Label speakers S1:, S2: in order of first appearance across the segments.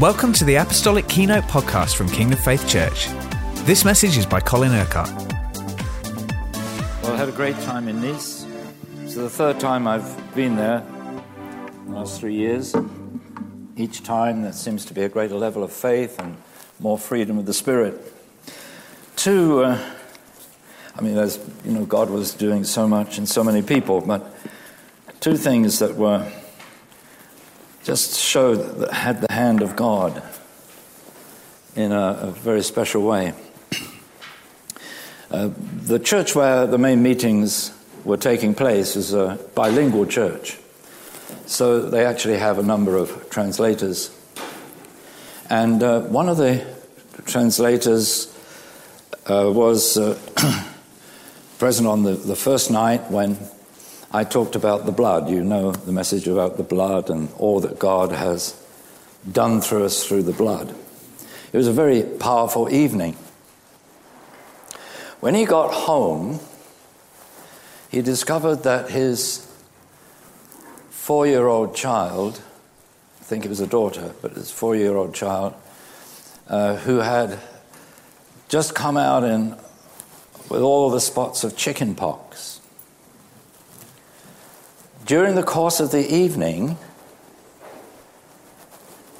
S1: Welcome to the Apostolic Keynote podcast from Kingdom Faith Church. This message is by Colin Urquhart.
S2: Well, I had a great time in Nice. It's the third time I've been there in the last three years. Each time there seems to be a greater level of faith and more freedom of the Spirit. Two, uh, I mean, there's, you know, God was doing so much in so many people, but two things that were just showed that had the hand of God in a, a very special way. Uh, the church where the main meetings were taking place is a bilingual church. So they actually have a number of translators. And uh, one of the translators uh, was uh, present on the, the first night when I talked about the blood. You know the message about the blood and all that God has done through us through the blood. It was a very powerful evening. When he got home, he discovered that his four year old child, I think it was a daughter, but his four year old child, uh, who had just come out in, with all the spots of chicken pox during the course of the evening,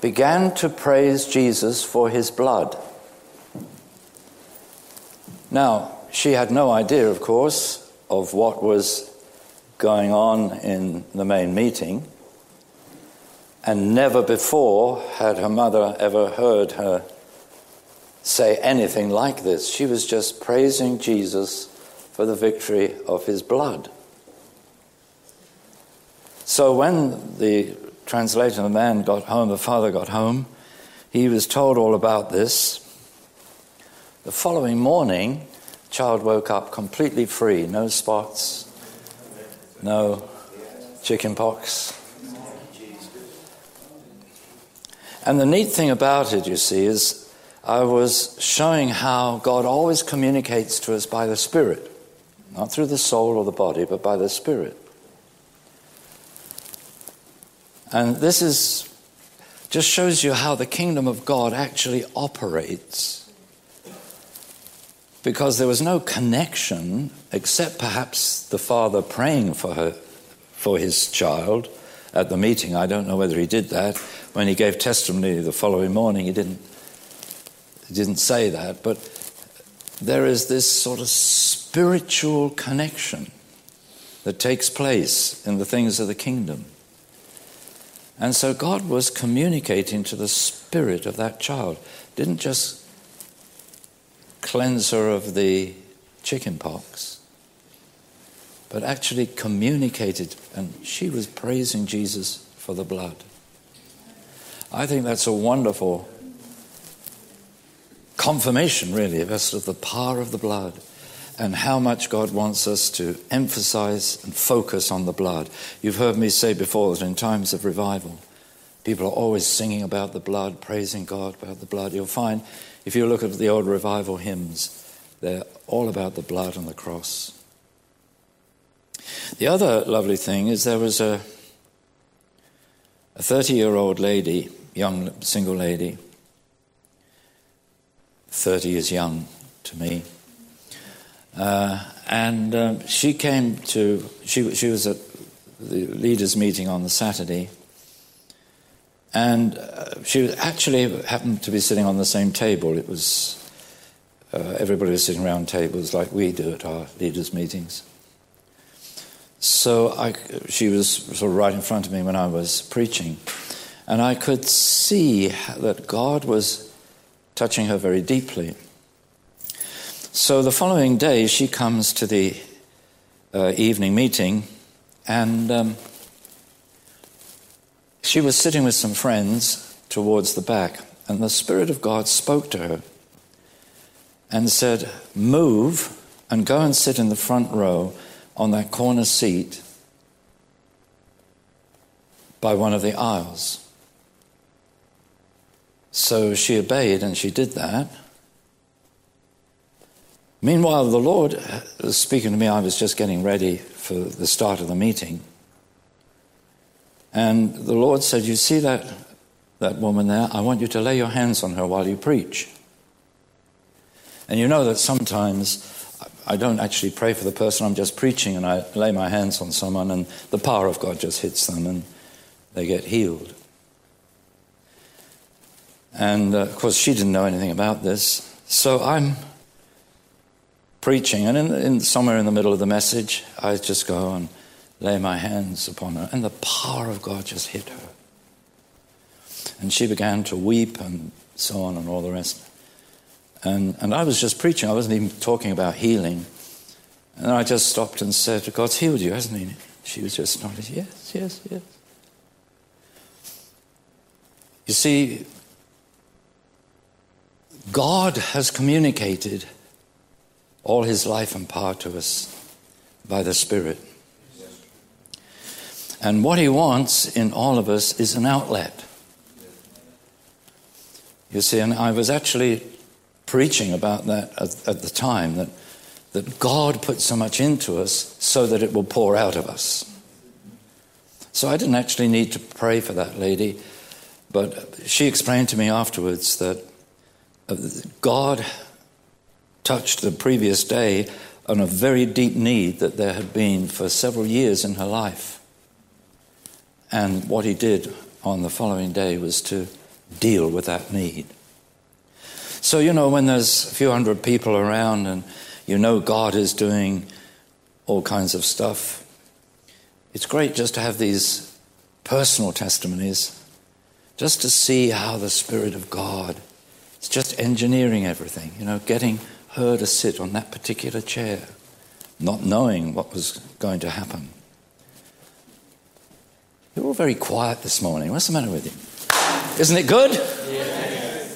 S2: began to praise Jesus for his blood. Now, she had no idea, of course, of what was going on in the main meeting, and never before had her mother ever heard her say anything like this. She was just praising Jesus for the victory of his blood. So when the translator, man got home, the father got home, he was told all about this. The following morning, the child woke up completely free, no spots, no chicken pox. And the neat thing about it, you see, is I was showing how God always communicates to us by the Spirit, not through the soul or the body, but by the Spirit. And this is just shows you how the kingdom of God actually operates. Because there was no connection except perhaps the father praying for her for his child at the meeting. I don't know whether he did that. When he gave testimony the following morning, he didn't he didn't say that, but there is this sort of spiritual connection that takes place in the things of the kingdom. And so God was communicating to the spirit of that child. Didn't just cleanse her of the chicken pox, but actually communicated, and she was praising Jesus for the blood. I think that's a wonderful confirmation, really, of the power of the blood and how much God wants us to emphasize and focus on the blood. You've heard me say before that in times of revival, people are always singing about the blood, praising God about the blood. You'll find, if you look at the old revival hymns, they're all about the blood and the cross. The other lovely thing is there was a a 30 year old lady, young single lady. 30 is young to me. Uh, and um, she came to, she, she was at the leaders' meeting on the Saturday, and uh, she actually happened to be sitting on the same table. It was, uh, everybody was sitting around tables like we do at our leaders' meetings. So I, she was sort of right in front of me when I was preaching, and I could see that God was touching her very deeply. So the following day, she comes to the uh, evening meeting, and um, she was sitting with some friends towards the back, and the Spirit of God spoke to her and said, Move and go and sit in the front row on that corner seat by one of the aisles. So she obeyed and she did that. Meanwhile, the Lord was speaking to me. I was just getting ready for the start of the meeting. And the Lord said, You see that that woman there, I want you to lay your hands on her while you preach. And you know that sometimes I don't actually pray for the person, I'm just preaching and I lay my hands on someone and the power of God just hits them and they get healed. And uh, of course, she didn't know anything about this. So I'm preaching, and in, in, somewhere in the middle of the message, I just go and lay my hands upon her, and the power of God just hit her. And she began to weep and so on and all the rest. And, and I was just preaching, I wasn't even talking about healing. And I just stopped and said, God's healed you, hasn't he? She was just nodding, yes, yes, yes. You see, God has communicated all his life and power to us by the Spirit. And what he wants in all of us is an outlet. You see, and I was actually preaching about that at, at, the time that, that God put so much into us so that it will pour out of us. So I didn't actually need to pray for that lady, but she explained to me afterwards that uh, God touched the previous day on a very deep need that there had been for several years in her life. And what he did on the following day was to deal with that need. So, you know, when there's a few hundred people around and you know God is doing all kinds of stuff, it's great just to have these personal testimonies, just to see how the Spirit of God is just engineering everything, you know, getting her to sit on that particular chair, not knowing what was going to happen. You're all very quiet this morning. What's the matter with you? Isn't it good?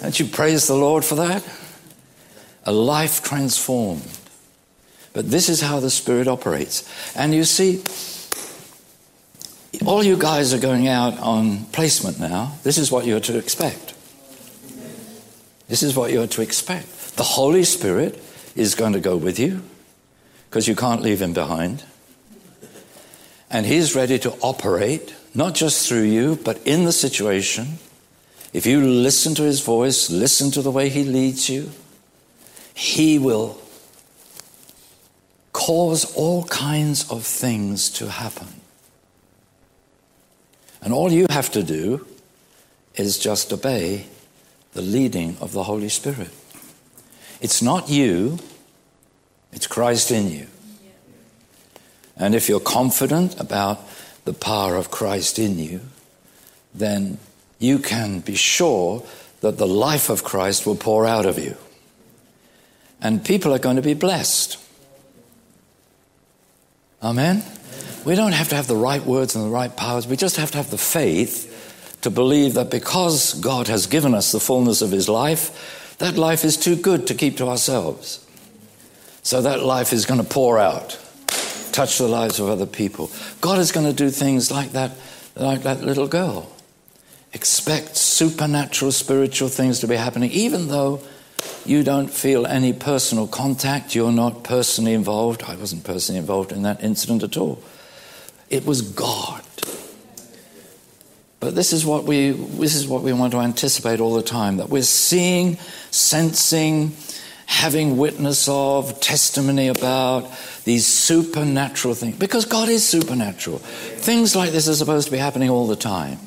S2: Don't you praise the Lord for that? A life transformed. But this is how the Spirit operates. And you see, all you guys are going out on placement now. This is what you're to expect. This is what you're to expect. The Holy Spirit is going to go with you because you can't leave him behind. And he's ready to operate, not just through you, but in the situation if you listen to his voice, listen to the way he leads you, he will cause all kinds of things to happen. And all you have to do is just obey the leading of the Holy Spirit. It's not you, it's Christ in you. And if you're confident about the power of Christ in you, then you can be sure that the life of Christ will pour out of you. And people are going to be blessed. Amen? We don't have to have the right words and the right powers. We just have to have the faith to believe that because God has given us the fullness of His life, that life is too good to keep to ourselves. So that life is going to pour out, touch the lives of other people. God is going to do things like that, like that little girl expect supernatural spiritual things to be happening, even though you don't feel any personal contact, you're not personally involved. I wasn't personally involved in that incident at all. It was God. But this is what we this is what we want to anticipate all the time that we're seeing, sensing, having witness of, testimony about these supernatural things because God is supernatural. Things like this are supposed to be happening all the time.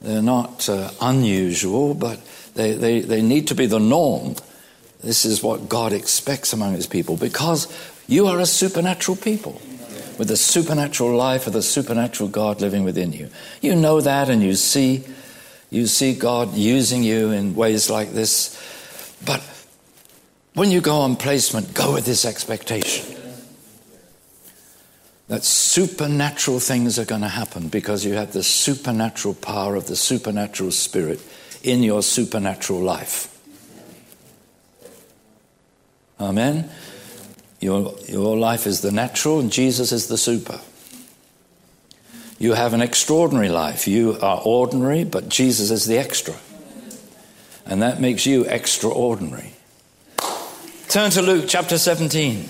S2: They're not uh, unusual, but they, they, they need to be the norm. This is what God expects among his people because you are a supernatural people with the supernatural life, of the supernatural God living within you. You know that and you see you see God using you in ways like this. But when you go on placement, go with this expectation that supernatural things are going to happen because you have the supernatural power of the supernatural spirit in your supernatural life. Amen. Your, your life is the natural and Jesus is the super. You have an extraordinary life. You are ordinary, but Jesus is the extra. And that makes you extraordinary. Turn to Luke chapter 17.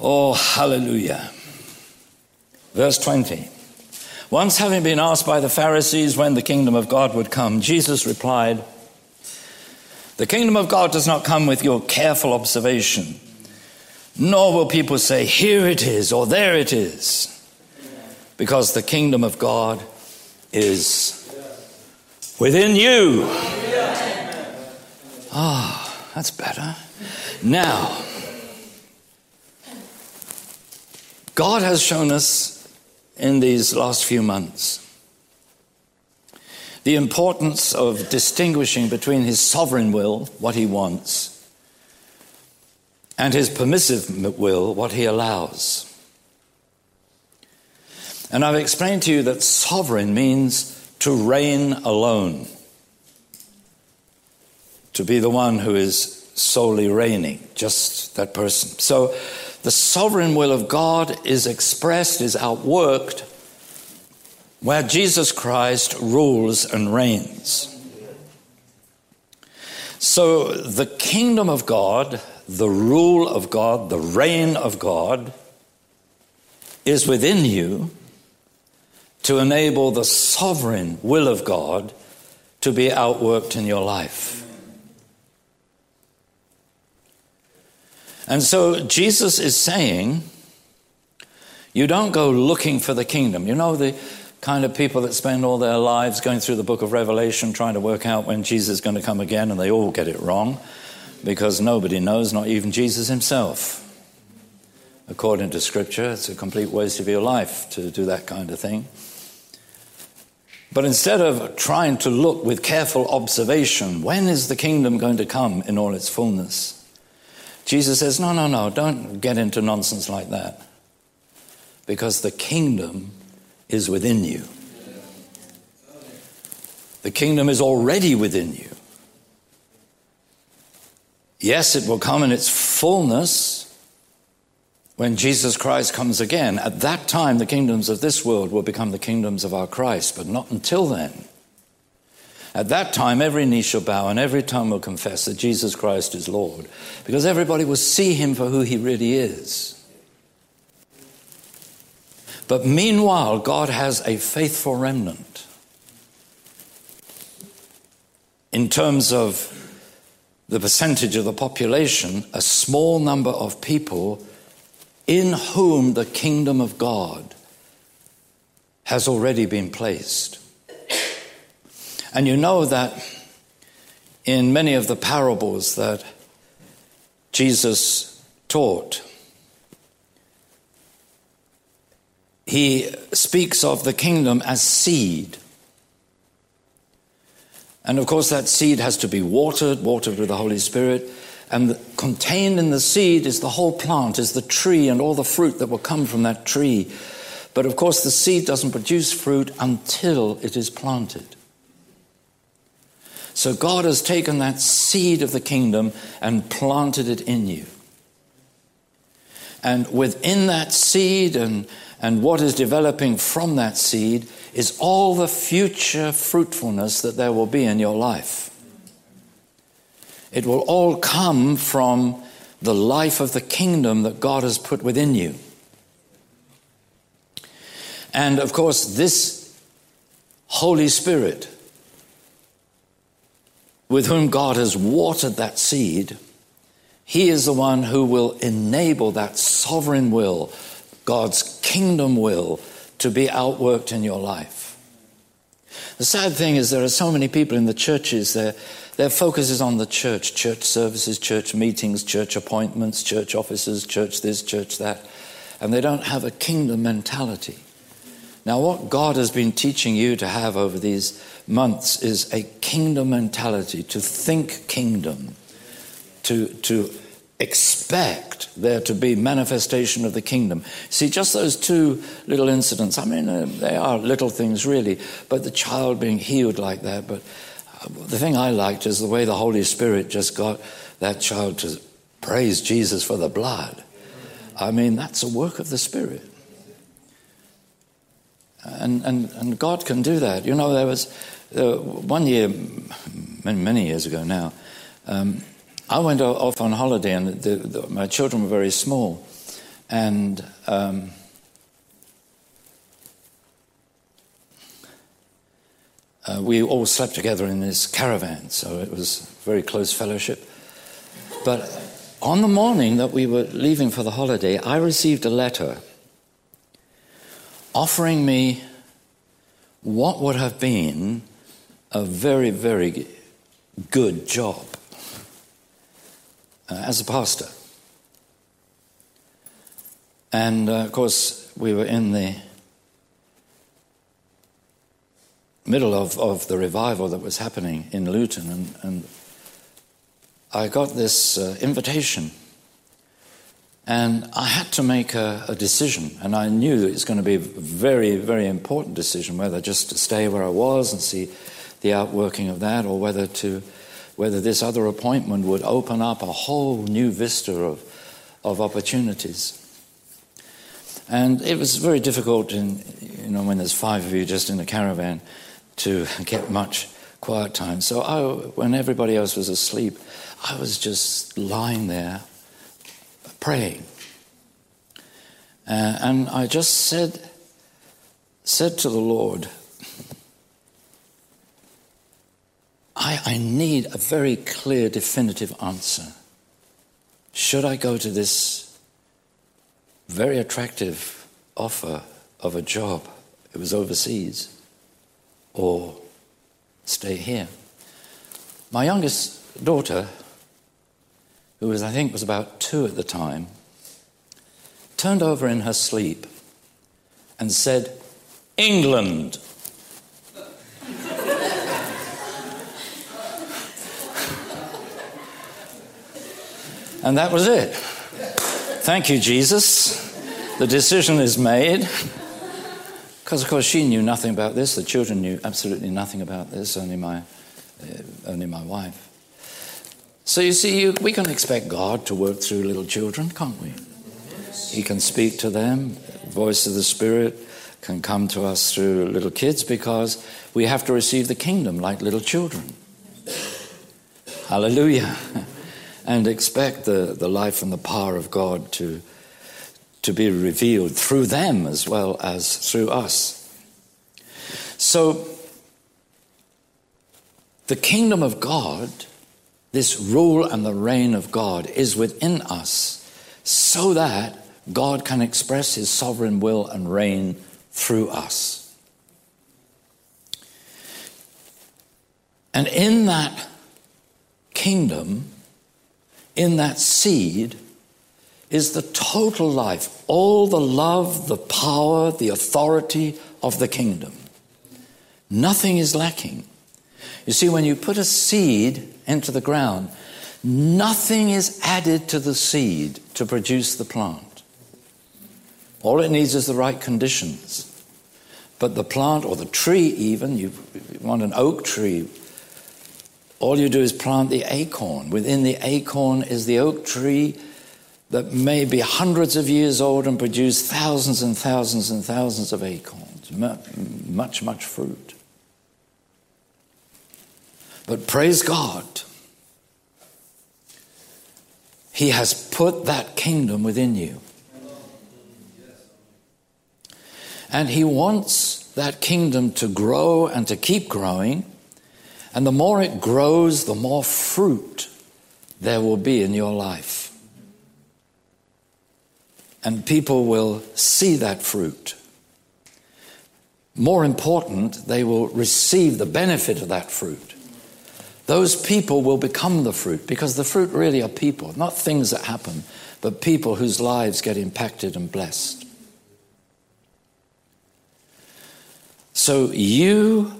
S2: Oh, hallelujah. Verse 20. Once having been asked by the Pharisees when the kingdom of God would come, Jesus replied, The kingdom of God does not come with your careful observation, nor will people say, Here it is, or there it is, because the kingdom of God is within you. Ah, oh, that's better. Now, God has shown us in these last few months the importance of distinguishing between his sovereign will, what he wants, and his permissive will, what he allows. And I've explained to you that sovereign means to reign alone, to be the one who is solely reigning, just that person. So the sovereign will of God is expressed, is outworked, where Jesus Christ rules and reigns. So the kingdom of God, the rule of God, the reign of God is within you to enable the sovereign will of God to be outworked in your life. And so Jesus is saying, you don't go looking for the kingdom. You know, the kind of people that spend all their lives going through the book of Revelation trying to work out when Jesus is going to come again, and they all get it wrong because nobody knows, not even Jesus himself. According to Scripture, it's a complete waste of your life to do that kind of thing. But instead of trying to look with careful observation, when is the kingdom going to come in all its fullness? Jesus says, No, no, no, don't get into nonsense like that. Because the kingdom is within you. The kingdom is already within you. Yes, it will come in its fullness when Jesus Christ comes again. At that time, the kingdoms of this world will become the kingdoms of our Christ, but not until then. At that time, every knee shall bow and every tongue will confess that Jesus Christ is Lord, because everybody will see him for who he really is. But meanwhile, God has a faithful remnant. In terms of the percentage of the population, a small number of people in whom the kingdom of God has already been placed. And you know that in many of the parables that Jesus taught, he speaks of the kingdom as seed. And of course, that seed has to be watered, watered with the Holy Spirit. And contained in the seed is the whole plant, is the tree and all the fruit that will come from that tree. But of course, the seed doesn't produce fruit until it is planted. So God has taken that seed of the kingdom and planted it in you. And within that seed and, and what is developing from that seed is all the future fruitfulness that there will be in your life. It will all come from the life of the kingdom that God has put within you. And of course, this Holy Spirit with whom God has watered that seed, he is the one who will enable that sovereign will, God's kingdom will, to be outworked in your life. The sad thing is, there are so many people in the churches, their, their focus is on the church church services, church meetings, church appointments, church offices, church this, church that, and they don't have a kingdom mentality. Now, what God has been teaching you to have over these months is a kingdom mentality, to think kingdom, to, to expect there to be manifestation of the kingdom. See, just those two little incidents, I mean, uh, they are little things really, but the child being healed like that. But uh, the thing I liked is the way the Holy Spirit just got that child to praise Jesus for the blood. I mean, that's a work of the Spirit. And, and, and God can do that. You know, there was uh, one year, many, many years ago now, um, I went off on holiday and the, the, my children were very small. And um, uh, we all slept together in this caravan, so it was very close fellowship. But on the morning that we were leaving for the holiday, I received a letter offering me what would have been a very, very good job uh, as a pastor. And uh, of course, we were in the middle of, of the revival that was happening in Luton, and, and I got this uh, invitation. And I had to make a, a, decision, and I knew it was going to be a very, very important decision whether just to stay where I was and see the outworking of that, or whether to whether this other appointment would open up a whole new vista of, of opportunities. And it was very difficult, in, you know, when there's five of you just in a caravan, to get much quiet time. So I, when everybody else was asleep, I was just lying there praying. Uh, and I just said, said to the Lord, I, I need a very clear, definitive answer. Should I go to this very attractive offer of a job? It was overseas. Or stay here. My youngest daughter who was, I think, was about two at the time, turned over in her sleep and said, England. And that was it. Thank you, Jesus. The decision is made. Because, of course, she knew nothing about this. The children knew absolutely nothing about this, only my, uh, only my wife. So you see, we can expect God to work through little children, can't we? He can speak to them. The voice of the Spirit can come to us through little kids because we have to receive the kingdom like little children. Hallelujah. And expect the, the life and the power of God to, to be revealed through them as well as through us. So, the kingdom of God this rule and the reign of God is within us so that God can express his sovereign will and reign through us. And in that kingdom, in that seed, is the total life, all the love, the power, the authority of the kingdom. Nothing is lacking. You see, when you put a seed into the ground, nothing is added to the seed to produce the plant. All it needs is the right conditions. But the plant or the tree, even, you want an oak tree, all you do is plant the acorn. Within the acorn is the oak tree that may be hundreds of years old and produce thousands and thousands and thousands of acorns, much, much fruit. But praise God, He has put that kingdom within you. And He wants that kingdom to grow and to keep growing. And the more it grows, the more fruit there will be in your life. And people will see that fruit. More important, they will receive the benefit of that fruit those people will become the fruit because the fruit really are people, not things that happen, but people whose lives get impacted and blessed. So you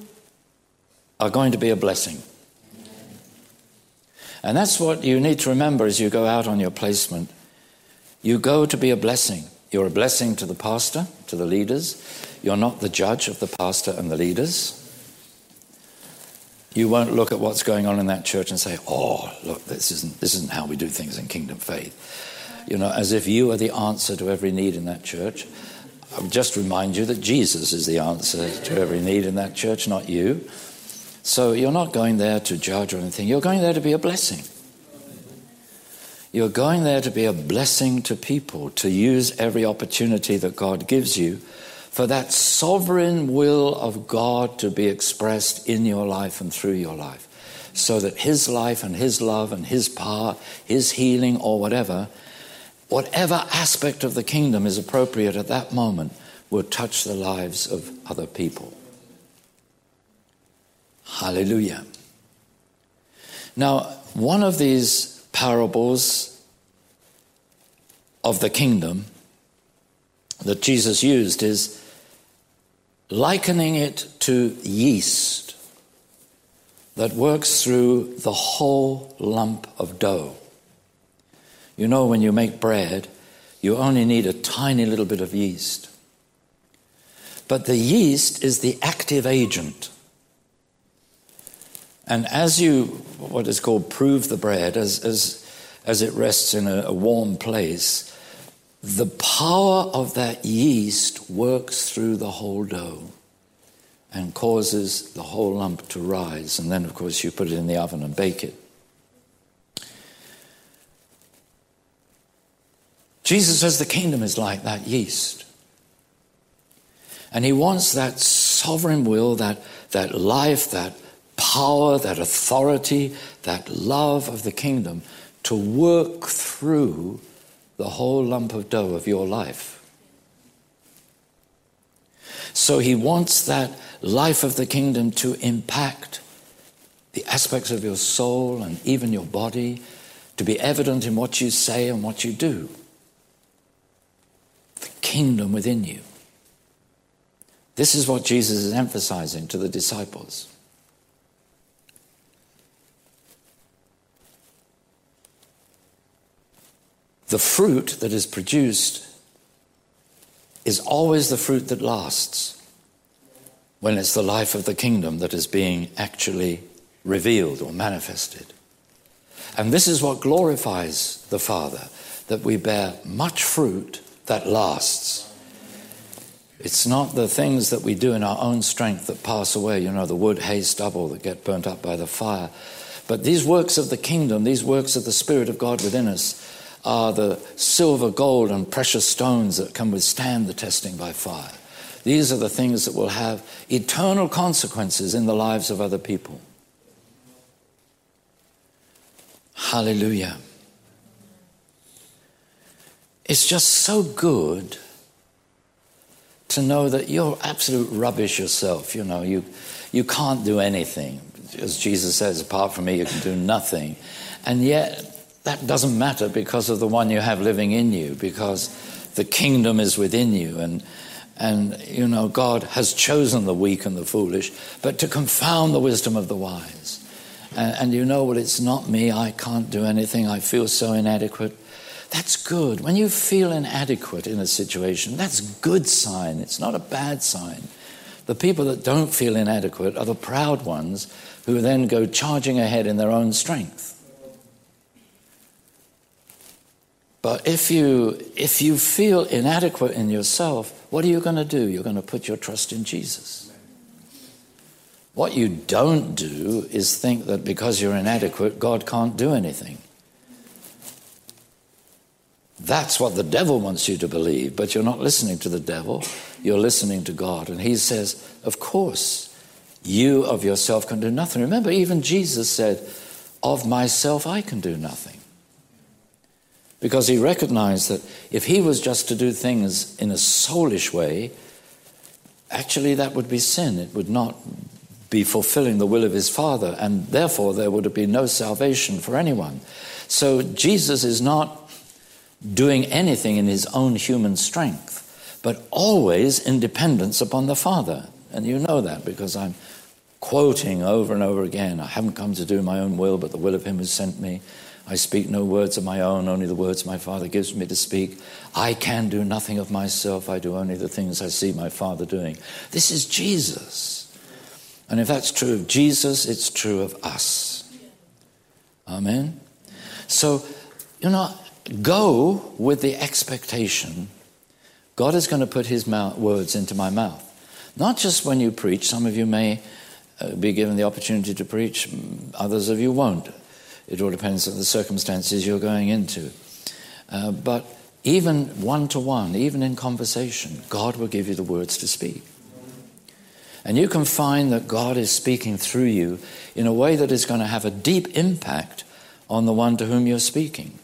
S2: are going to be a blessing. And that's what you need to remember as you go out on your placement. You go to be a blessing. You're a blessing to the pastor, to the leaders. You're not the judge of the pastor and the leaders. You won't look at what's going on in that church and say, oh, look, this isn't, this isn't how we do things in kingdom faith. You know, as if you are the answer to every need in that church. I would just remind you that Jesus is the answer to every need in that church, not you. So you're not going there to judge or anything. You're going there to be a blessing. You're going there to be a blessing to people, to use every opportunity that God gives you for that sovereign will of God to be expressed in your life and through your life. So that His life and His love and His power, His healing or whatever, whatever aspect of the kingdom is appropriate at that moment, will touch the lives of other people. Hallelujah. Now, one of these parables of the kingdom that Jesus used is likening it to yeast that works through the whole lump of dough. You know, when you make bread, you only need a tiny little bit of yeast. But the yeast is the active agent. And as you, what is called, prove the bread, as, as, as it rests in a, a warm place, the power of that yeast works through the whole dough and causes the whole lump to rise. And then, of course, you put it in the oven and bake it. Jesus says the kingdom is like that yeast. And he wants that sovereign will, that, that life, that power, that authority, that love of the kingdom to work through the whole lump of dough of your life. So he wants that life of the kingdom to impact the aspects of your soul and even your body, to be evident in what you say and what you do. The kingdom within you. This is what Jesus is emphasizing to the disciples. The fruit that is produced is always the fruit that lasts when it's the life of the kingdom that is being actually revealed or manifested. And this is what glorifies the Father, that we bear much fruit that lasts. It's not the things that we do in our own strength that pass away, you know, the wood, hay, stubble that get burnt up by the fire. But these works of the kingdom, these works of the Spirit of God within us, are the silver, gold, and precious stones that can withstand the testing by fire. These are the things that will have eternal consequences in the lives of other people. Hallelujah. It's just so good to know that you're absolute rubbish yourself. You know, you, you can't do anything. As Jesus says, apart from me, you can do nothing. And yet, that doesn't matter because of the one you have living in you, because the kingdom is within you. And, and, you know, God has chosen the weak and the foolish, but to confound the wisdom of the wise. And, and you know what? It's not me. I can't do anything. I feel so inadequate. That's good. When you feel inadequate in a situation, that's good sign. It's not a bad sign. The people that don't feel inadequate are the proud ones who then go charging ahead in their own strength. But if you, if you feel inadequate in yourself, what are you going to do? You're going to put your trust in Jesus. What you don't do is think that because you're inadequate, God can't do anything. That's what the devil wants you to believe, but you're not listening to the devil, you're listening to God. And he says, Of course, you of yourself can do nothing. Remember, even Jesus said, Of myself I can do nothing. Because he recognized that if he was just to do things in a soulish way, actually that would be sin. It would not be fulfilling the will of his Father, and therefore there would been no salvation for anyone. So Jesus is not doing anything in his own human strength, but always in dependence upon the Father. And you know that because I'm quoting over and over again I haven't come to do my own will, but the will of him who sent me. I speak no words of my own, only the words my Father gives me to speak. I can do nothing of myself, I do only the things I see my Father doing. This is Jesus. And if that's true of Jesus, it's true of us. Amen? So, you know, go with the expectation God is going to put his words into my mouth. Not just when you preach, some of you may uh, be given the opportunity to preach, others of you won't. It all depends on the circumstances you're going into. Uh, but even one to one, even in conversation, God will give you the words to speak. And you can find that God is speaking through you in a way that is going to have a deep impact on the one to whom you're speaking.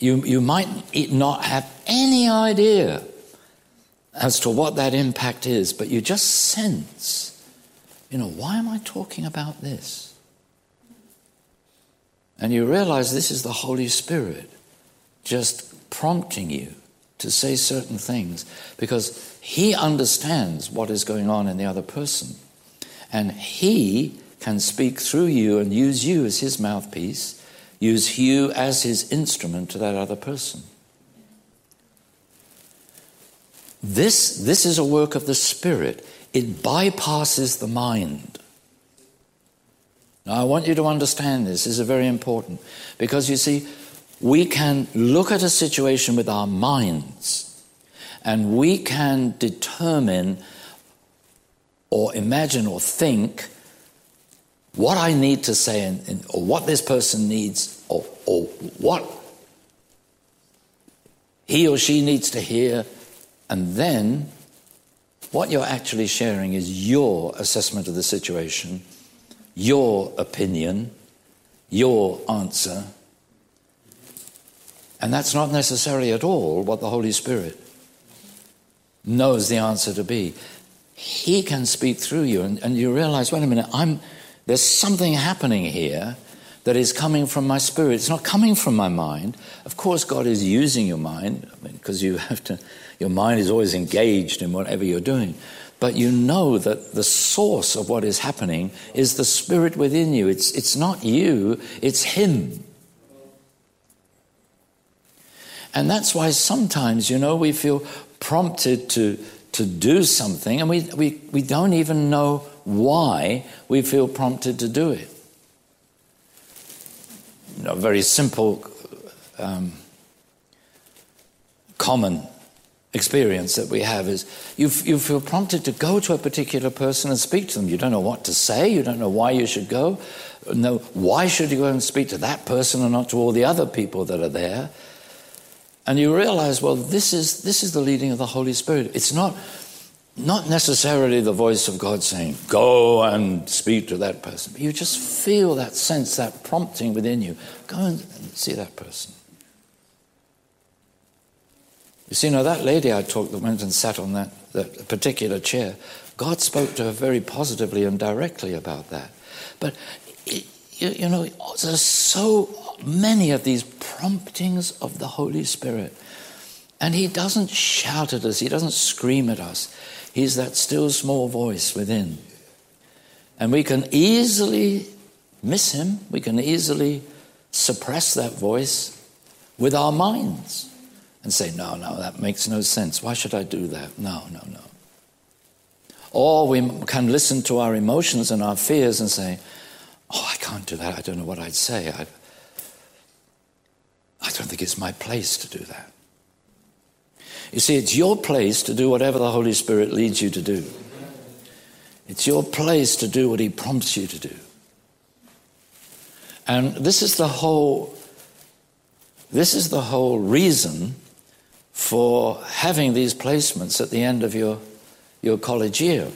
S2: You, you might not have any idea as to what that impact is, but you just sense, you know, why am I talking about this? And you realize this is the Holy Spirit just prompting you to say certain things because He understands what is going on in the other person. And He can speak through you and use you as His mouthpiece, use you as His instrument to that other person. This, this is a work of the Spirit. It bypasses the mind. Now, I want you to understand this. This is very important. Because you see, we can look at a situation with our minds and we can determine or imagine or think what I need to say and, and, or what this person needs or, or what he or she needs to hear. And then what you're actually sharing is your assessment of the situation your opinion, your answer. And that's not necessarily at all what the Holy Spirit knows the answer to be. He can speak through you, and, and you realize, wait a minute, I'm, there's something happening here that is coming from my spirit. It's not coming from my mind. Of course, God is using your mind because I mean, you have to, your mind is always engaged in whatever you're doing but you know that the source of what is happening is the Spirit within you. It's, it's not you, it's Him. And that's why sometimes, you know, we feel prompted to, to do something and we, we, we don't even know why we feel prompted to do it. You know, very simple, um, common experience that we have is you, you feel prompted to go to a particular person and speak to them. You don't know what to say, you don't know why you should go. No, why should you go and speak to that person and not to all the other people that are there? And you realize, well, this is, this is the leading of the Holy Spirit. It's not, not necessarily the voice of God saying, go and speak to that person. But you just feel that sense, that prompting within you. Go and see that person. You see, now that lady I talked that went and sat on that, that particular chair, God spoke to her very positively and directly about that. But, you, you know, there's so many of these promptings of the Holy Spirit. And He doesn't shout at us, He doesn't scream at us. He's that still small voice within. And we can easily miss Him, we can easily suppress that voice with our minds and say, no, no, that makes no sense. Why should I do that? No, no, no. Or we can listen to our emotions and our fears and say, oh, I can't do that. I don't know what I'd say. I, I don't think it's my place to do that. You see, it's your place to do whatever the Holy Spirit leads you to do. It's your place to do what He prompts you to do. And this is the whole, this is the whole reason for having these placements at the end of your, your college year.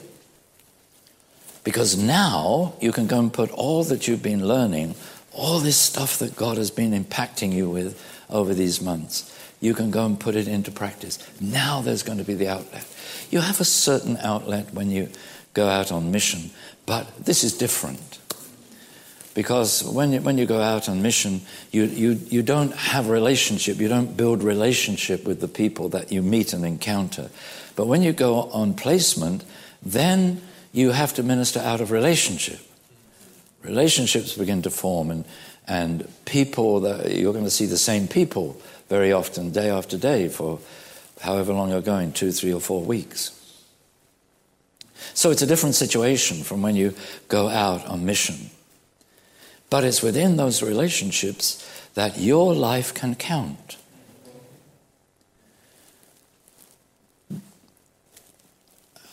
S2: Because now you can go and put all that you've been learning, all this stuff that God has been impacting you with over these months, you can go and put it into practice. Now there's going to be the outlet. You have a certain outlet when you go out on mission, but this is different. Because when you, when you go out on mission, you, you, you don't have relationship, you don't build relationship with the people that you meet and encounter. But when you go on placement, then you have to minister out of relationship. Relationships begin to form, and, and people that you're going to see the same people very often, day after day, for however long you're going two, three, or four weeks. So it's a different situation from when you go out on mission. But it's within those relationships that your life can count.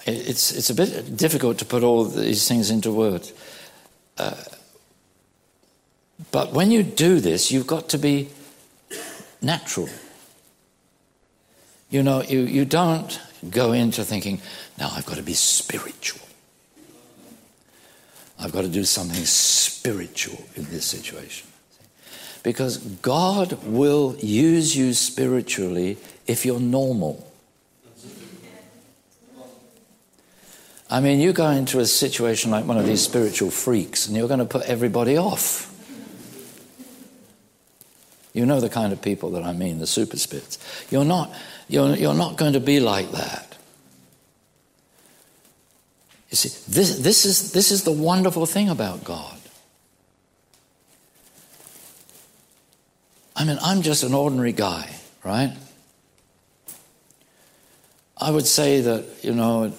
S2: It's, it's a bit difficult to put all these things into words. Uh, But when you do this, you've got to be natural. You know, you, you don't go into thinking, now I've got to be spiritual. I've got to do something spiritual in this situation. Because God will use you spiritually if you're normal. I mean, you go into a situation like one of these spiritual freaks and you're going to put everybody off. You know the kind of people that I mean, the super spirits. You're not, you're, you're not going to be like that. You see, this, this, is, this is the wonderful thing about God. I mean, I'm just an ordinary guy, right? I would say that, you know,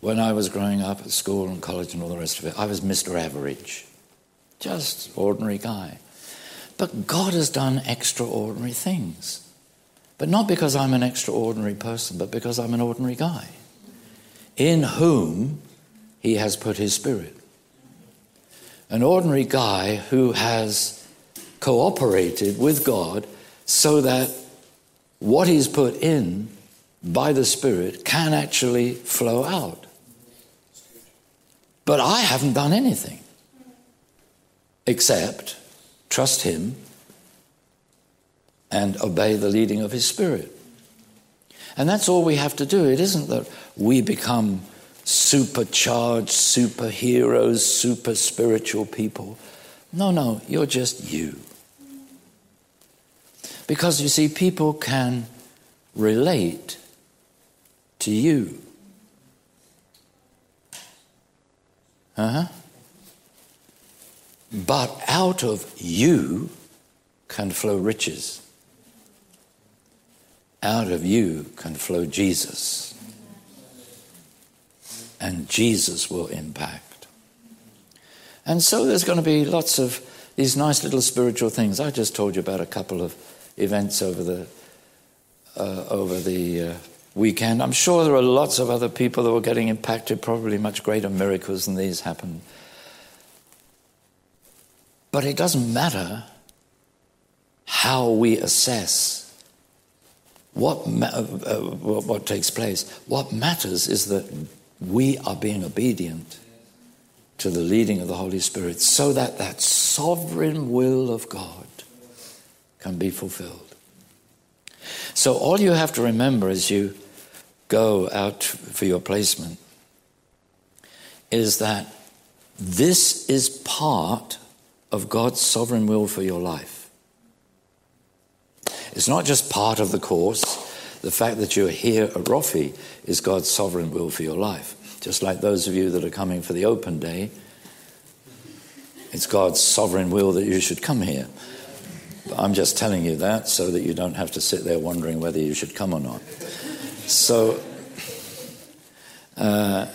S2: when I was growing up at school and college and all the rest of it, I was Mr. Average. Just ordinary guy. But God has done extraordinary things. But not because I'm an extraordinary person, but because I'm an ordinary guy in whom he has put his spirit. An ordinary guy who has cooperated with God so that what he's put in by the Spirit can actually flow out. But I haven't done anything except trust Him and obey the leading of His Spirit. And that's all we have to do. It isn't that we become supercharged superheroes, super spiritual people. No, no, you're just you. Because you see, people can relate to you. Uh huh. But out of you can flow riches. Out of you can flow Jesus. And Jesus will impact. And so there's going to be lots of these nice little spiritual things. I just told you about a couple of events over the uh, over the uh, weekend. I'm sure there are lots of other people that were getting impacted. Probably much greater miracles than these happened. But it doesn't matter how we assess what, uh, uh what takes place. What matters is that we are being obedient to the leading of the Holy Spirit so that that sovereign will of God can be fulfilled. So, all you have to remember as you go out for your placement is that this is part of God's sovereign will for your life. It's not just part of the course. The fact that you're here at Roffey is God's sovereign will for your life. Just like those of you that are coming for the open day, it's God's sovereign will that you should come here. I'm just telling you that so that you don't have to sit there wondering whether you should come or not. So, uh,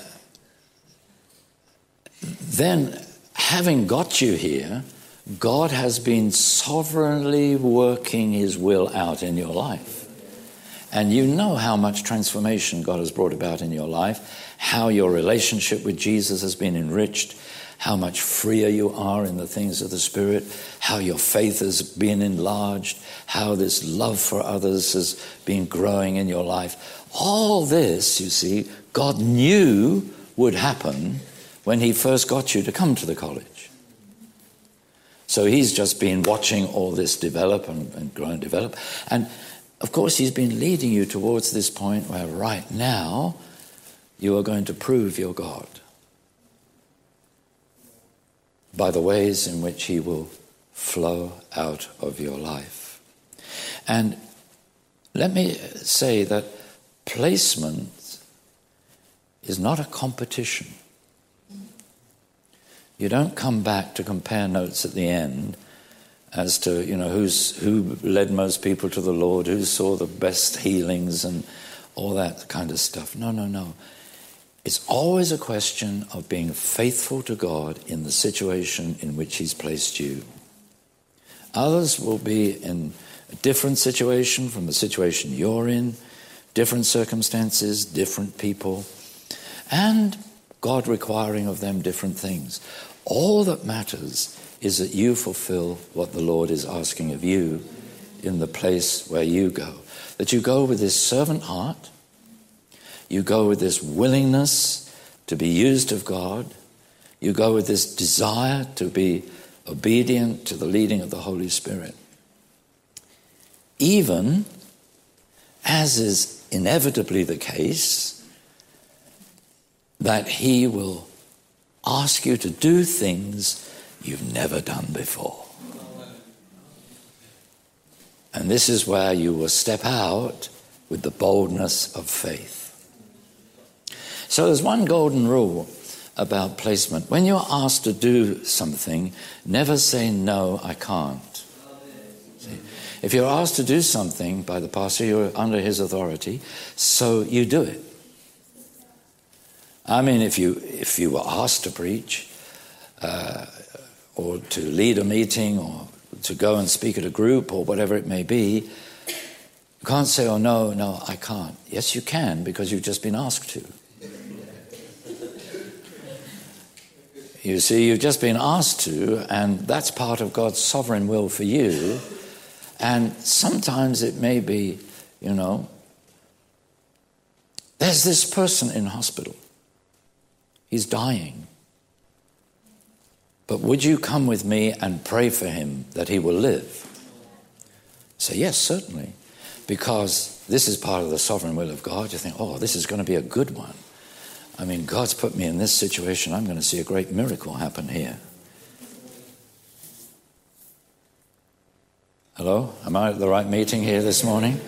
S2: then, having got you here, God has been sovereignly working his will out in your life. And you know how much transformation God has brought about in your life, how your relationship with Jesus has been enriched, how much freer you are in the things of the Spirit, how your faith has been enlarged, how this love for others has been growing in your life. All this, you see, God knew would happen when He first got you to come to the college. So He's just been watching all this develop and, and grow and develop. And of course, He's been leading you towards this point where right now you are going to prove your God by the ways in which He will flow out of your life. And let me say that placement is not a competition. You don't come back to compare notes at the end as to you know who's who led most people to the Lord, who saw the best healings and all that kind of stuff. No, no, no. It's always a question of being faithful to God in the situation in which He's placed you. Others will be in a different situation from the situation you're in, different circumstances, different people, and God requiring of them different things. All that matters is that you fulfill what the Lord is asking of you in the place where you go. That you go with this servant heart, you go with this willingness to be used of God, you go with this desire to be obedient to the leading of the Holy Spirit. Even as is inevitably the case, that He will ask you to do things you've never done before. And this is where you will step out with the boldness of faith. So there's one golden rule about placement. When you're asked to do something, never say, No, I can't. See? If you're asked to do something by the pastor, you're under his authority, so you do it. I mean, if you, if you were asked to preach, uh, or to lead a meeting, or to go and speak at a group, or whatever it may be, you can't say, oh, no, no, I can't. Yes, you can, because you've just been asked to. You see, you've just been asked to, and that's part of God's sovereign will for you. And sometimes it may be, you know, there's this person in hospital. He's dying. But would you come with me and pray for him that he will live? Say, yes, certainly. Because this is part of the sovereign will of God. You think, oh, this is going to be a good one. I mean, God's put me in this situation. I'm going to see a great miracle happen here. Hello? Am I at the right meeting here this morning?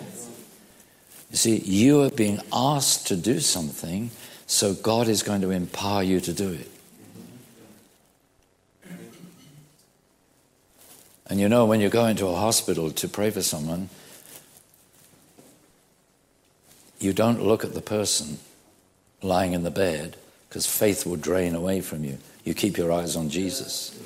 S2: You see, you are being asked to do something, so God is going to empower you to do it. And you know, when you go into a hospital to pray for someone, you don't look at the person lying in the bed because faith will drain away from you. You keep your eyes on Jesus.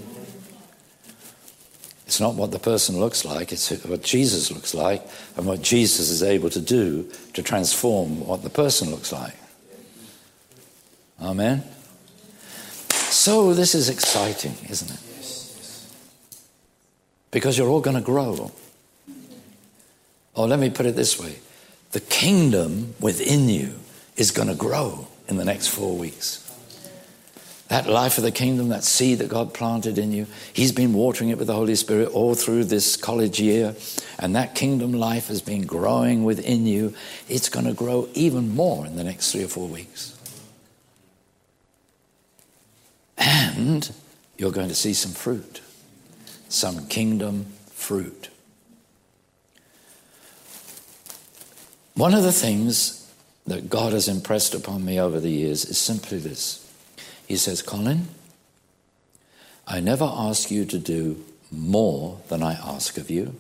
S2: It's not what the person looks like, it's what Jesus looks like and what Jesus is able to do to transform what the person looks like. Amen? So, this is exciting, isn't it? Because you're all going to grow. Or let me put it this way the kingdom within you is going to grow in the next four weeks. That life of the kingdom, that seed that God planted in you, He's been watering it with the Holy Spirit all through this college year. And that kingdom life has been growing within you. It's going to grow even more in the next three or four weeks. And you're going to see some fruit, some kingdom fruit. One of the things that God has impressed upon me over the years is simply this. He says, Colin, I never ask you to do more than I ask of you,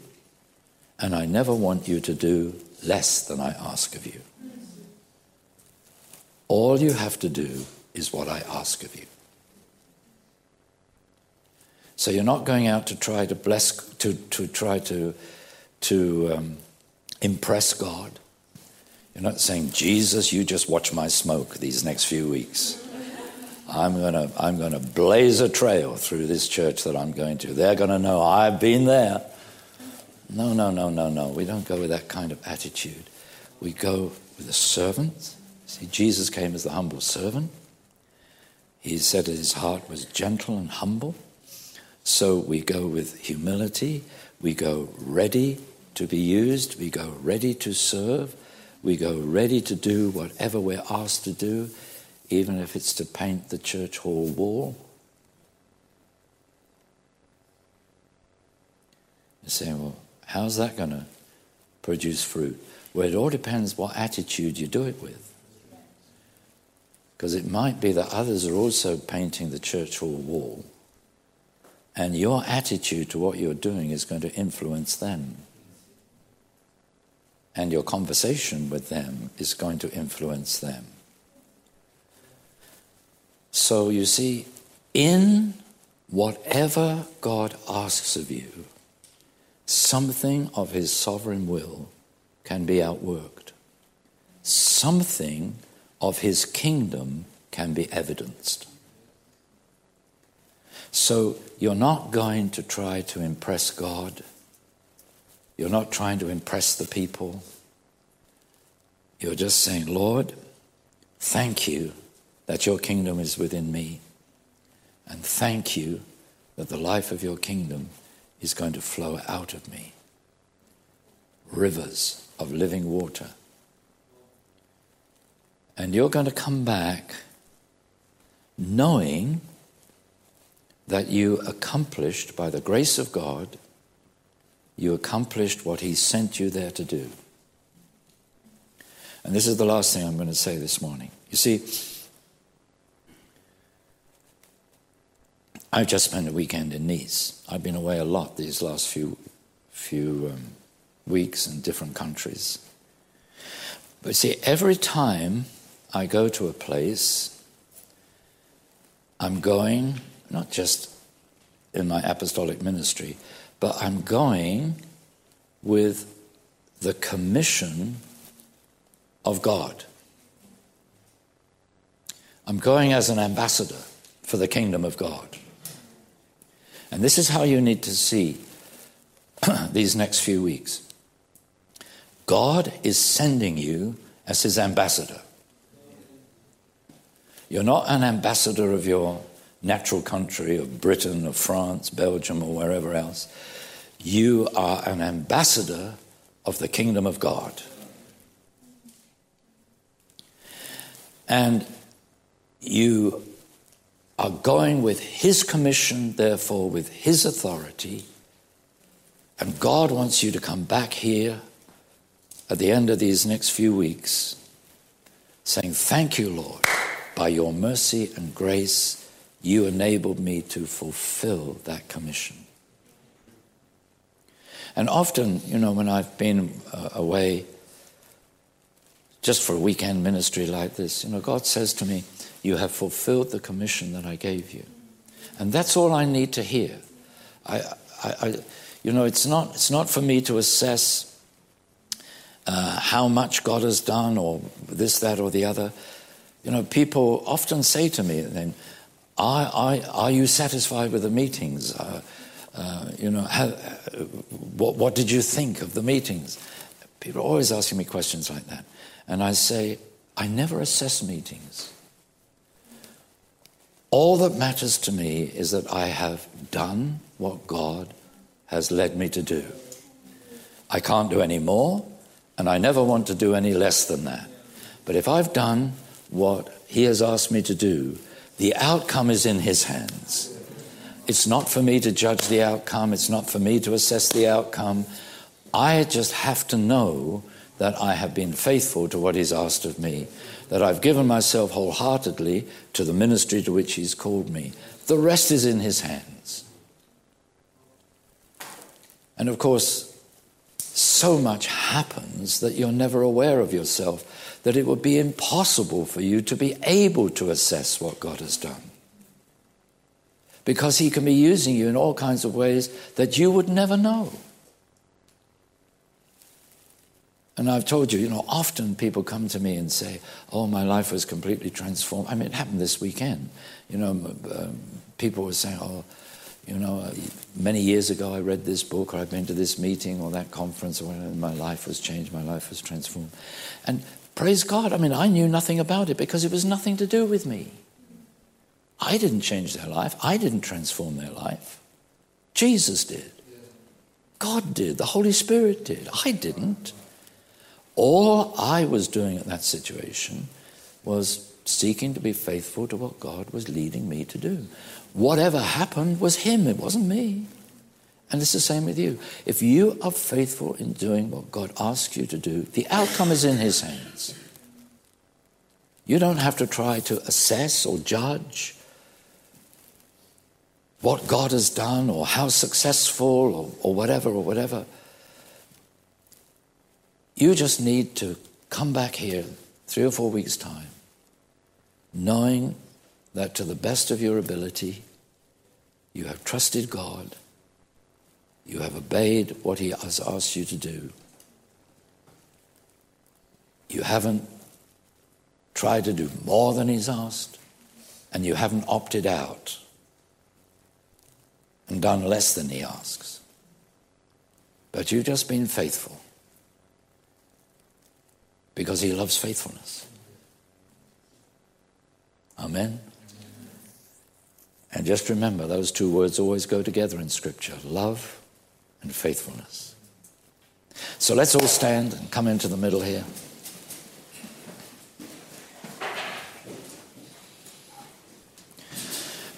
S2: and I never want you to do less than I ask of you. All you have to do is what I ask of you. So you're not going out to try to bless, to, to try to, to um, impress God. You're not saying, Jesus, you just watch my smoke these next few weeks. I'm going to I'm going to blaze a trail through this church that I'm going to. They're going to know I've been there. No, no, no, no, no. We don't go with that kind of attitude. We go with a servant. See, Jesus came as the humble servant. He said that his heart was gentle and humble. So we go with humility. We go ready to be used. We go ready to serve. We go ready to do whatever we're asked to do, even if it's to paint the church hall wall. You say, well, how's that going to produce fruit? Well, it all depends what attitude you do it with. Because it might be that others are also painting the church hall wall, and your attitude to what you're doing is going to influence them and your conversation with them is going to influence them. So you see, in whatever God asks of you, something of His sovereign will can be outworked. Something of His kingdom can be evidenced. So you're not going to try to impress God. You're not trying to impress the people. You're just saying, Lord, thank you that your kingdom is within me. And thank you that the life of your kingdom is going to flow out of me. Rivers of living water. And you're going to come back knowing that you accomplished, by the grace of God, you accomplished what He sent you there to do. And this is the last thing I'm going to say this morning. You see, I've just spent a weekend in Nice. I've been away a lot these last few, few um, weeks in different countries. But see, every time I go to a place, I'm going not just in my apostolic ministry, but I'm going with the commission of God. I'm going as an ambassador for the kingdom of God. And this is how you need to see these next few weeks. God is sending you as his ambassador. You're not an ambassador of your natural country of Britain of France, Belgium, or wherever else. You are an ambassador of the kingdom of God. And you are going with His commission, therefore, with His authority. And God wants you to come back here at the end of these next few weeks saying, Thank you, Lord, by your mercy and grace you enabled me to fulfill that commission. And often, you know, when I've been uh, away just for a weekend ministry like this, you know, God says to me, You have fulfilled the commission that I gave you. And that's all I need to hear. I, I, I you know, it's not, it's not for me to assess uh, how much God has done or this, that, or the other. You know, people often say to me, then, are, are, are you satisfied with the meetings? Uh, uh, you know, how, what, what did you think of the meetings? People are always asking me questions like that. And I say, I never assess meetings. All that matters to me is that I have done what God has led me to do. I can't do any more, and I never want to do any less than that. But if I've done what He has asked me to do, the outcome is in His hands. It's not for me to judge the outcome, it's not for me to assess the outcome. I just have to know that I have been faithful to what He's asked of me, that I've given myself wholeheartedly to the ministry to which He's called me. The rest is in His hands. And of course, so much happens that you're never aware of yourself that it would be impossible for you to be able to assess what God has done. Because He can be using you in all kinds of ways that you would never know. And I've told you, you know, often people come to me and say, Oh, my life was completely transformed. I mean, it happened this weekend. You know, um, people were saying, Oh, you know, uh, many years ago I read this book, or I've been to this meeting or that conference, or whatever, my life was changed, my life was transformed. And Praise God. I mean, I knew nothing about it because it was nothing to do with me. I didn't change their life, I didn't transform their life. Jesus did. God did. The Holy Spirit did. I didn't. All I was doing at that situation was seeking to be faithful to what God was leading me to do. Whatever happened was Him, it wasn't me. And it's the same with you. If you are faithful in doing what God asks you to do, the outcome is in His hands. You don't have to try to assess or judge what God has done or how successful or, or whatever or whatever. You just need to come back here three or four weeks' time, knowing that to the best of your ability, you have trusted God you have obeyed what He has asked you to do. You haven't tried to do more than He's asked, and you haven't opted out. and done less than he asks. But you've just been faithful because he loves faithfulness. Amen. And just remember, those two words always go together in Scripture love and faithfulness. So let's all stand and come into the middle here.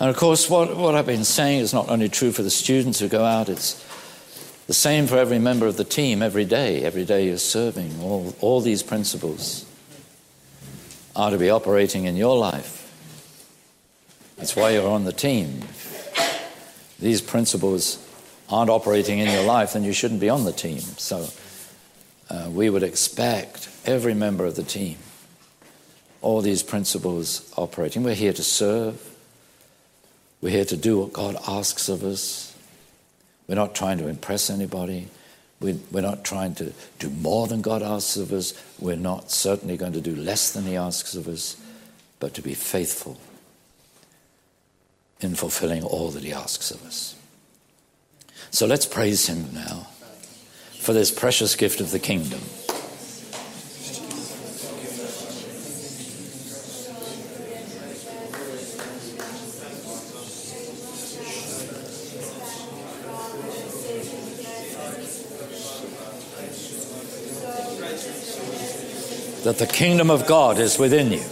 S2: And of course, what, what I've been saying is not only true for the students who go out, it's the same for every member of the team every day. Every day you're serving. All, all these principles are to be operating in your life. That's why you're on the team. These principles aren't operating in your life, then you shouldn't be on the team. So uh, we would expect every member of the team, all these principles operating. We're here to serve. We're here to do what God asks of us. We're not trying to impress anybody. We're, not trying to do more than God asks of us. We're not certainly going to do less than He asks of us, but to be faithful in fulfilling all that He asks of us. So let's praise Him now for this precious gift of the kingdom. that the kingdom of God is within you.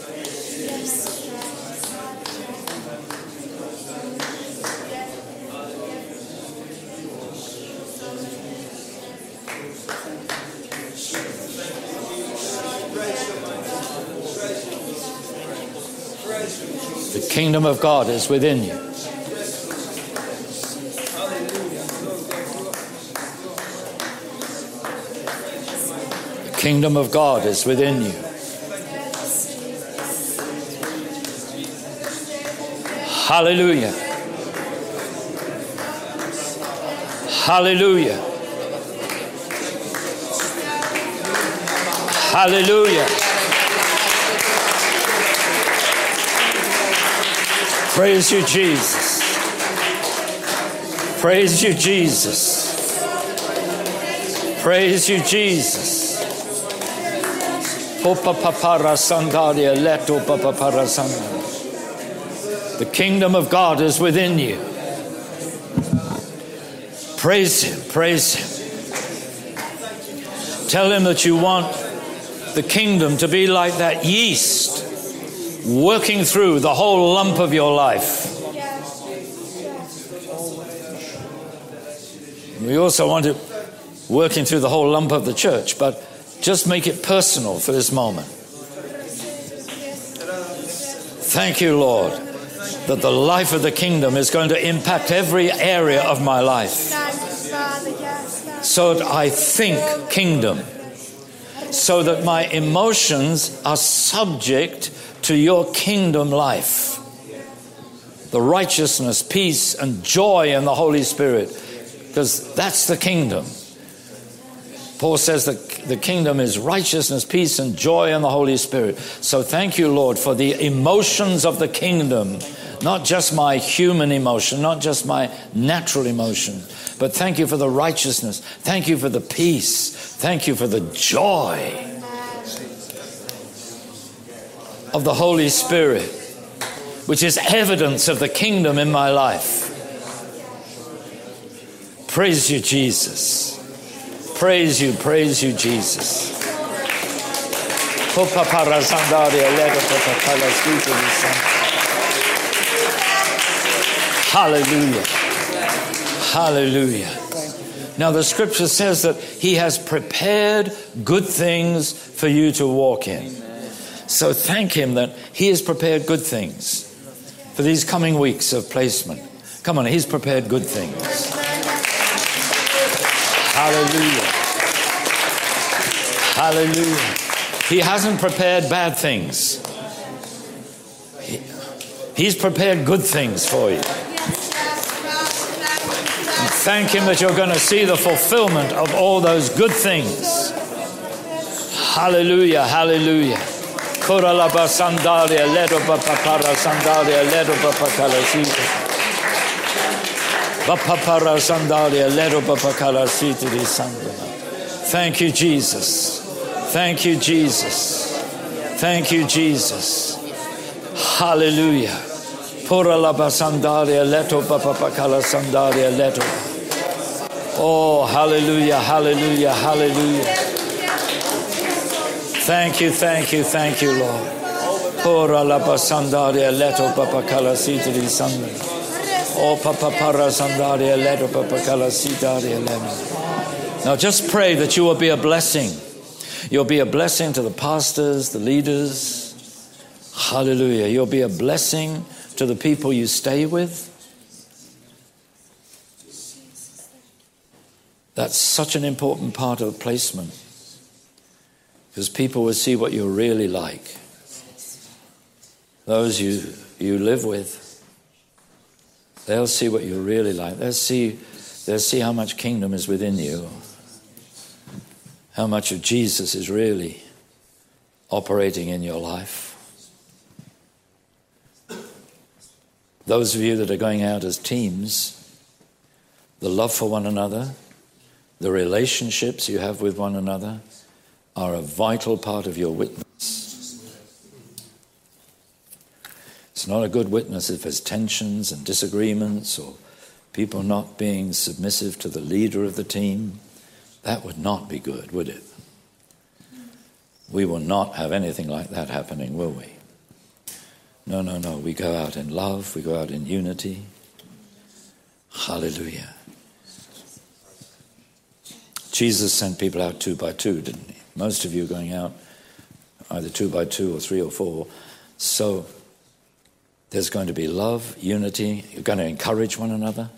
S2: The kingdom of God is within you. The kingdom of God is within you. Hallelujah. Hallelujah. Hallelujah. Praise you, Jesus. Praise you, Jesus. Praise you, Jesus. The kingdom of God is within you. Praise Him, praise Him. Tell Him that you want the kingdom to be like that yeast working through the whole lump of your life. We also want it working through the whole lump of the church, but just make it personal for this moment. Thank you, Lord, that the life of the kingdom is going to impact every area of my life. So that I think kingdom, so that my emotions are subject to your kingdom life. The righteousness, peace, and joy in the Holy Spirit, because that's the kingdom. Paul says that the kingdom is righteousness, peace, and joy in the Holy Spirit. So thank you, Lord, for the emotions of the kingdom, not just my human emotion, not just my natural emotion, but thank you for the righteousness. Thank you for the peace. Thank you for the joy of the Holy Spirit, which is evidence of the kingdom in my life. Praise you, Jesus. Praise you, praise you, Jesus. Hallelujah. Hallelujah. Now, the scripture says that He has prepared good things for you to walk in. So, thank Him that He has prepared good things for these coming weeks of placement. Come on, He's prepared good things. Hallelujah. Hallelujah. He hasn't prepared bad things. He, he's prepared good things for you. And thank Him that you're going to see the fulfillment of all those good things. Hallelujah, hallelujah. Koralaba sandalia, ledo papapara sandalia, ledo papakala Bapapara sandalia, ledo papakala sitiri sandala. Thank you, Jesus. Thank you, Jesus. Thank you, Jesus. Hallelujah. Pura la basandalia, leto papapakala sandalia, leto. Oh, hallelujah, hallelujah, hallelujah. Thank you, thank you, thank you, Lord. Pura la basandalia, leto papakala sitiri sandala. Oh, papa para sandaria, leto papakala sitaria, leto. Now just pray that you will be a blessing. You'll be a blessing to the pastors, the leaders. Hallelujah. You'll be a blessing to the people you stay with. That's such an important part of placement because people will see what you're really like. Those you, you live with, they'll see what you're really like. They'll see, they'll see how much kingdom is within you, how much of Jesus is really operating in your life. Those of you that are going out as teams, the love for one another, the relationships you have with one another are a vital part of your witness. It's not a good witness if there's tensions and disagreements or people not being submissive to the leader of the team. That would not be good, would it? We will not have anything like that happening, will we? No, no, no. We go out in love, we go out in unity. Hallelujah. Jesus sent people out two by two, didn't he? Most of you are going out either two by two or three or four. So there's going to be love, unity. You're going to encourage one another,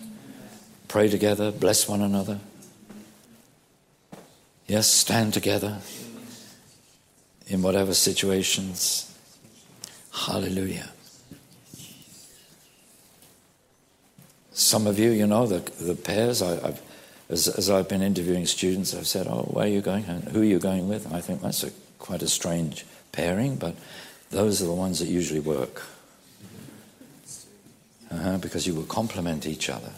S2: pray together, bless one another. Yes, stand together in whatever situations. Hallelujah. Some of you, you know, the, the pairs, I, have as, as, I've been interviewing students, I've said, Oh, where are you going? Who are you going with? I think that's a, quite a strange pairing, but those are the ones that usually work. Uh-huh, because you will complement each other.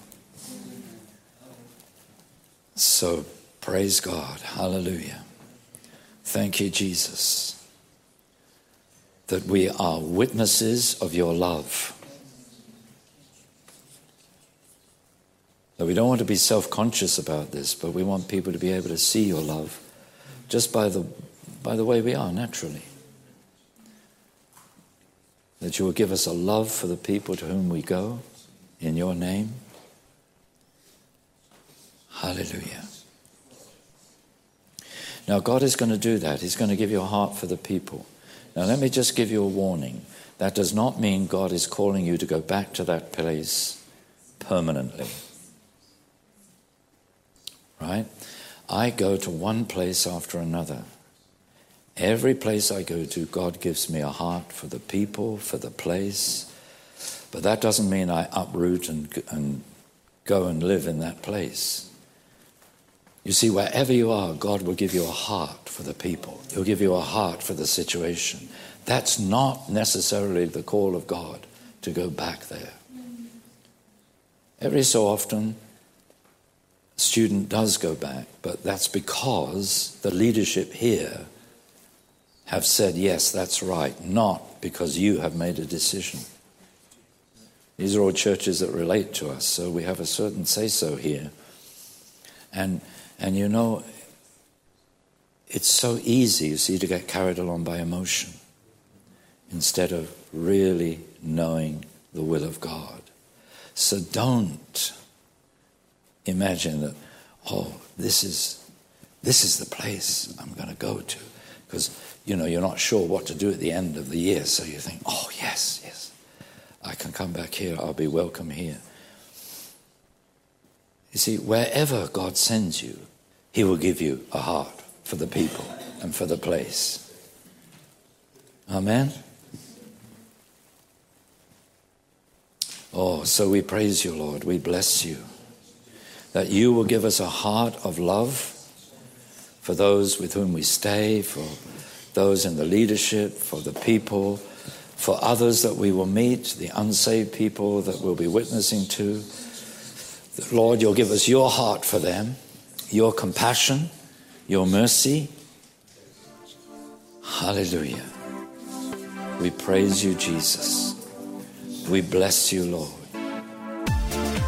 S2: So, praise God. Hallelujah. Thank you, Jesus that we are witnesses of your love. That we don't want to be self conscious about this, but we want people to be able to see your love just by the, by the way we are naturally. That you will give us a love for the people to whom we go in your name. Hallelujah. Now, God is going to do that. He's going to give you a heart for the people. Now, let me just give you a warning. That does not mean God is calling you to go back to that place permanently. Right? I go to one place after another. Every place I go to, God gives me a heart for the people, for the place. But that doesn't mean I uproot and, and go and live in that place. You see, wherever you are, God will give you a heart for the people. He'll give you a heart for the situation. That's not necessarily the call of God to go back there. Every so often, student does go back, but that's because the leadership here have said, yes, that's right, not because you have made a decision. These are all churches that relate to us, so we have a certain say so here. And and you know, it's so easy, you see, to get carried along by emotion instead of really knowing the will of God. So don't imagine that, oh, this is, this is the place I'm going to go to. Because, you know, you're not sure what to do at the end of the year. So you think, oh, yes, yes, I can come back here. I'll be welcome here. You see, wherever God sends you, He will give you a heart for the people and for the place. Amen? Oh, so we praise you, Lord. We bless you. That you will give us a heart of love for those with whom we stay, for those in the leadership, for the people, for others that we will meet, the unsaved people that we'll be witnessing to Lord, you'll give us your heart for them, your compassion, your mercy. Hallelujah. We praise you, Jesus. We bless you, Lord.